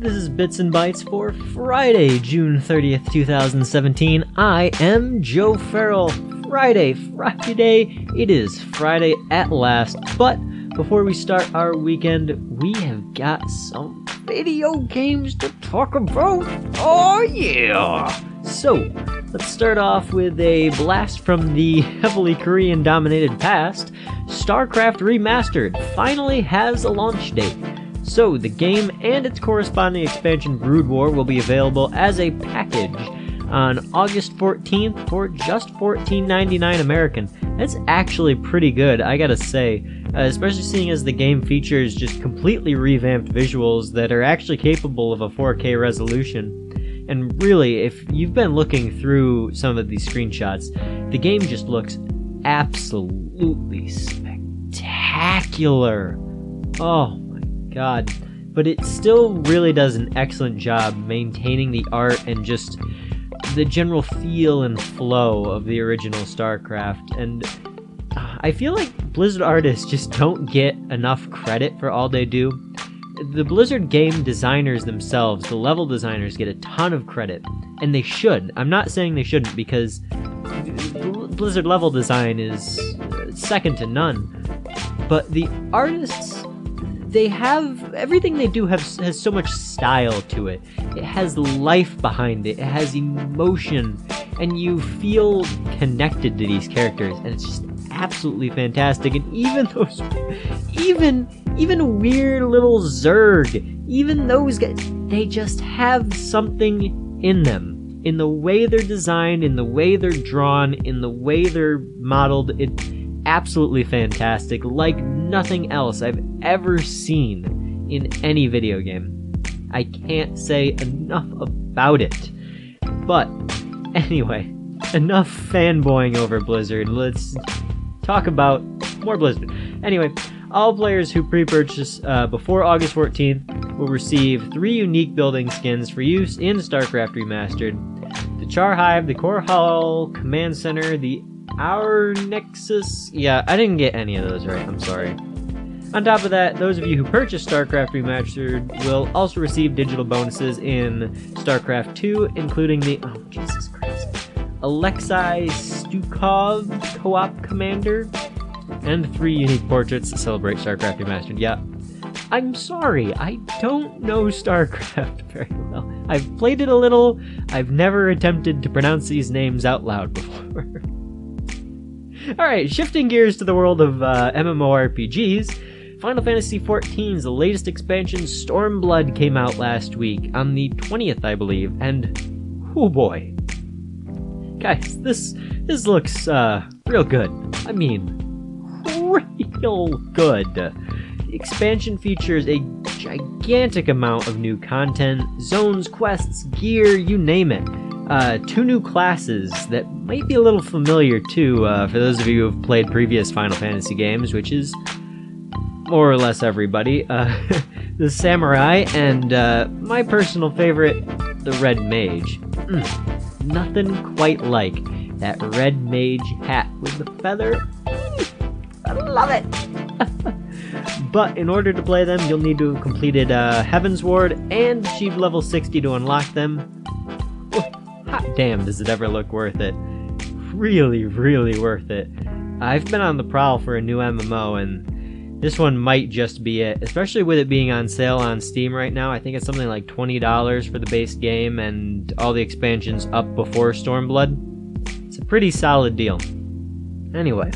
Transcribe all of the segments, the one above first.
This is Bits and Bytes for Friday, June 30th, 2017. I am Joe Farrell. Friday, Friday, it is Friday at last. But before we start our weekend, we have got some video games to talk about. Oh, yeah! So, let's start off with a blast from the heavily Korean dominated past. StarCraft Remastered finally has a launch date. So, the game and its corresponding expansion Brood War will be available as a package on August 14th for just $14.99 American. That's actually pretty good, I gotta say, uh, especially seeing as the game features just completely revamped visuals that are actually capable of a 4K resolution. And really, if you've been looking through some of these screenshots, the game just looks absolutely spectacular. Oh god. But it still really does an excellent job maintaining the art and just the general feel and flow of the original StarCraft. And uh, I feel like Blizzard artists just don't get enough credit for all they do. The Blizzard game designers themselves, the level designers, get a ton of credit, and they should. I'm not saying they shouldn't because Blizzard level design is second to none. But the artists they have everything they do have has so much style to it. It has life behind it. It has emotion, and you feel connected to these characters, and it's just absolutely fantastic. And even those, even even weird little Zerg, even those guys, they just have something in them. In the way they're designed, in the way they're drawn, in the way they're modeled, it absolutely fantastic, like nothing else I've ever seen in any video game. I can't say enough about it. But, anyway, enough fanboying over Blizzard. Let's talk about more Blizzard. Anyway, all players who pre purchase uh, before August 14th will receive three unique building skins for use in StarCraft Remastered the Char Hive, the Korhal Command Center, the our Nexus. Yeah, I didn't get any of those right. I'm sorry. On top of that, those of you who purchase StarCraft Remastered will also receive digital bonuses in StarCraft 2, including the oh Jesus Christ, Alexei Stukov co-op commander, and three unique portraits to celebrate StarCraft Remastered. Yeah, I'm sorry, I don't know StarCraft very well. I've played it a little. I've never attempted to pronounce these names out loud before. All right, shifting gears to the world of uh, MMORPGs. Final Fantasy XIV's latest expansion, Stormblood, came out last week on the 20th, I believe, and oh boy, guys, this this looks uh, real good. I mean, real good. The expansion features a gigantic amount of new content, zones, quests, gear, you name it uh, two new classes that might be a little familiar too uh, for those of you who have played previous Final Fantasy games, which is more or less everybody. Uh, the Samurai and uh, my personal favorite, the Red Mage. Mm, nothing quite like that Red Mage hat with the feather. Mm, I love it! but in order to play them, you'll need to have completed uh, Heavensward and achieved level 60 to unlock them hot damn, does it ever look worth it. Really, really worth it. I've been on the prowl for a new MMO, and this one might just be it, especially with it being on sale on Steam right now. I think it's something like $20 for the base game and all the expansions up before Stormblood. It's a pretty solid deal. Anyway,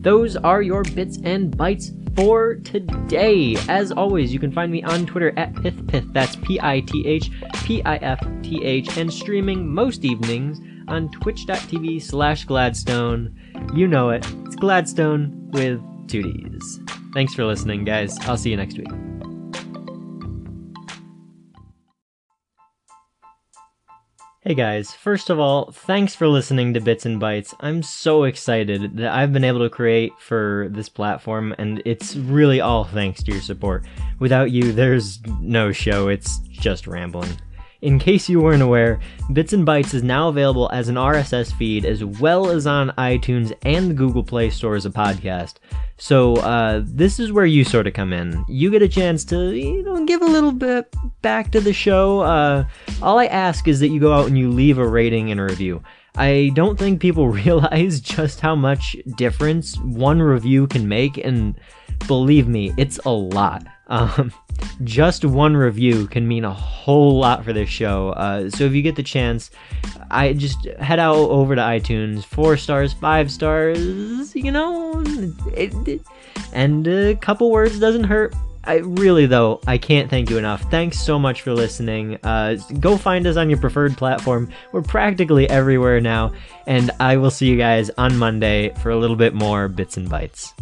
those are your bits and bytes for today. As always, you can find me on Twitter at PithPith, that's P I T H P I F T H, and streaming most evenings on twitch.tv slash Gladstone. You know it, it's Gladstone with two D's. Thanks for listening, guys. I'll see you next week. Hey guys, first of all, thanks for listening to Bits and Bytes. I'm so excited that I've been able to create for this platform, and it's really all thanks to your support. Without you, there's no show, it's just rambling. In case you weren't aware, Bits and Bytes is now available as an RSS feed as well as on iTunes and the Google Play Store as a podcast. So uh, this is where you sort of come in. You get a chance to you know give a little bit back to the show. Uh, all I ask is that you go out and you leave a rating and a review. I don't think people realize just how much difference one review can make, and believe me, it's a lot. Um, just one review can mean a whole lot for this show. Uh, so if you get the chance, I just head out over to iTunes, four stars, five stars, you know, it, it, and a couple words doesn't hurt. I really though I can't thank you enough. Thanks so much for listening. Uh, go find us on your preferred platform. We're practically everywhere now, and I will see you guys on Monday for a little bit more bits and bytes.